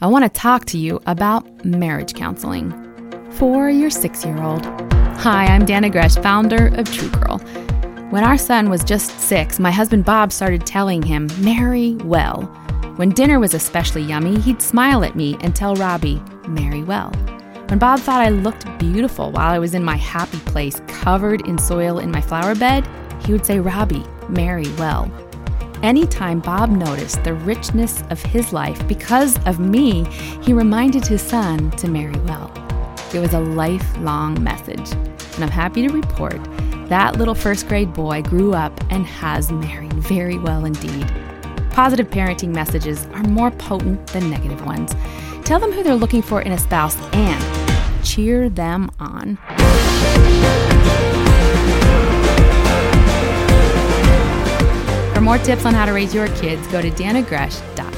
I want to talk to you about marriage counseling for your six year old. Hi, I'm Dannah Gresh, founder of True Girl. When our son was just six, my husband Bob started telling him, Marry well. When dinner was especially yummy, he'd smile at me and tell Robbie, Marry well. When Bob thought I looked beautiful while I was in my happy place covered in soil in my flower bed, he would say, Robbie, marry well. Anytime Bob noticed the richness of his life because of me, he reminded his son to marry well. It was a lifelong message, and I'm happy to report that little first grade boy grew up and has married very well indeed. Positive parenting messages are more potent than negative ones. Tell them who they're looking for in a spouse and cheer them on. More tips on how to raise your kids, go to dannahgresh.com.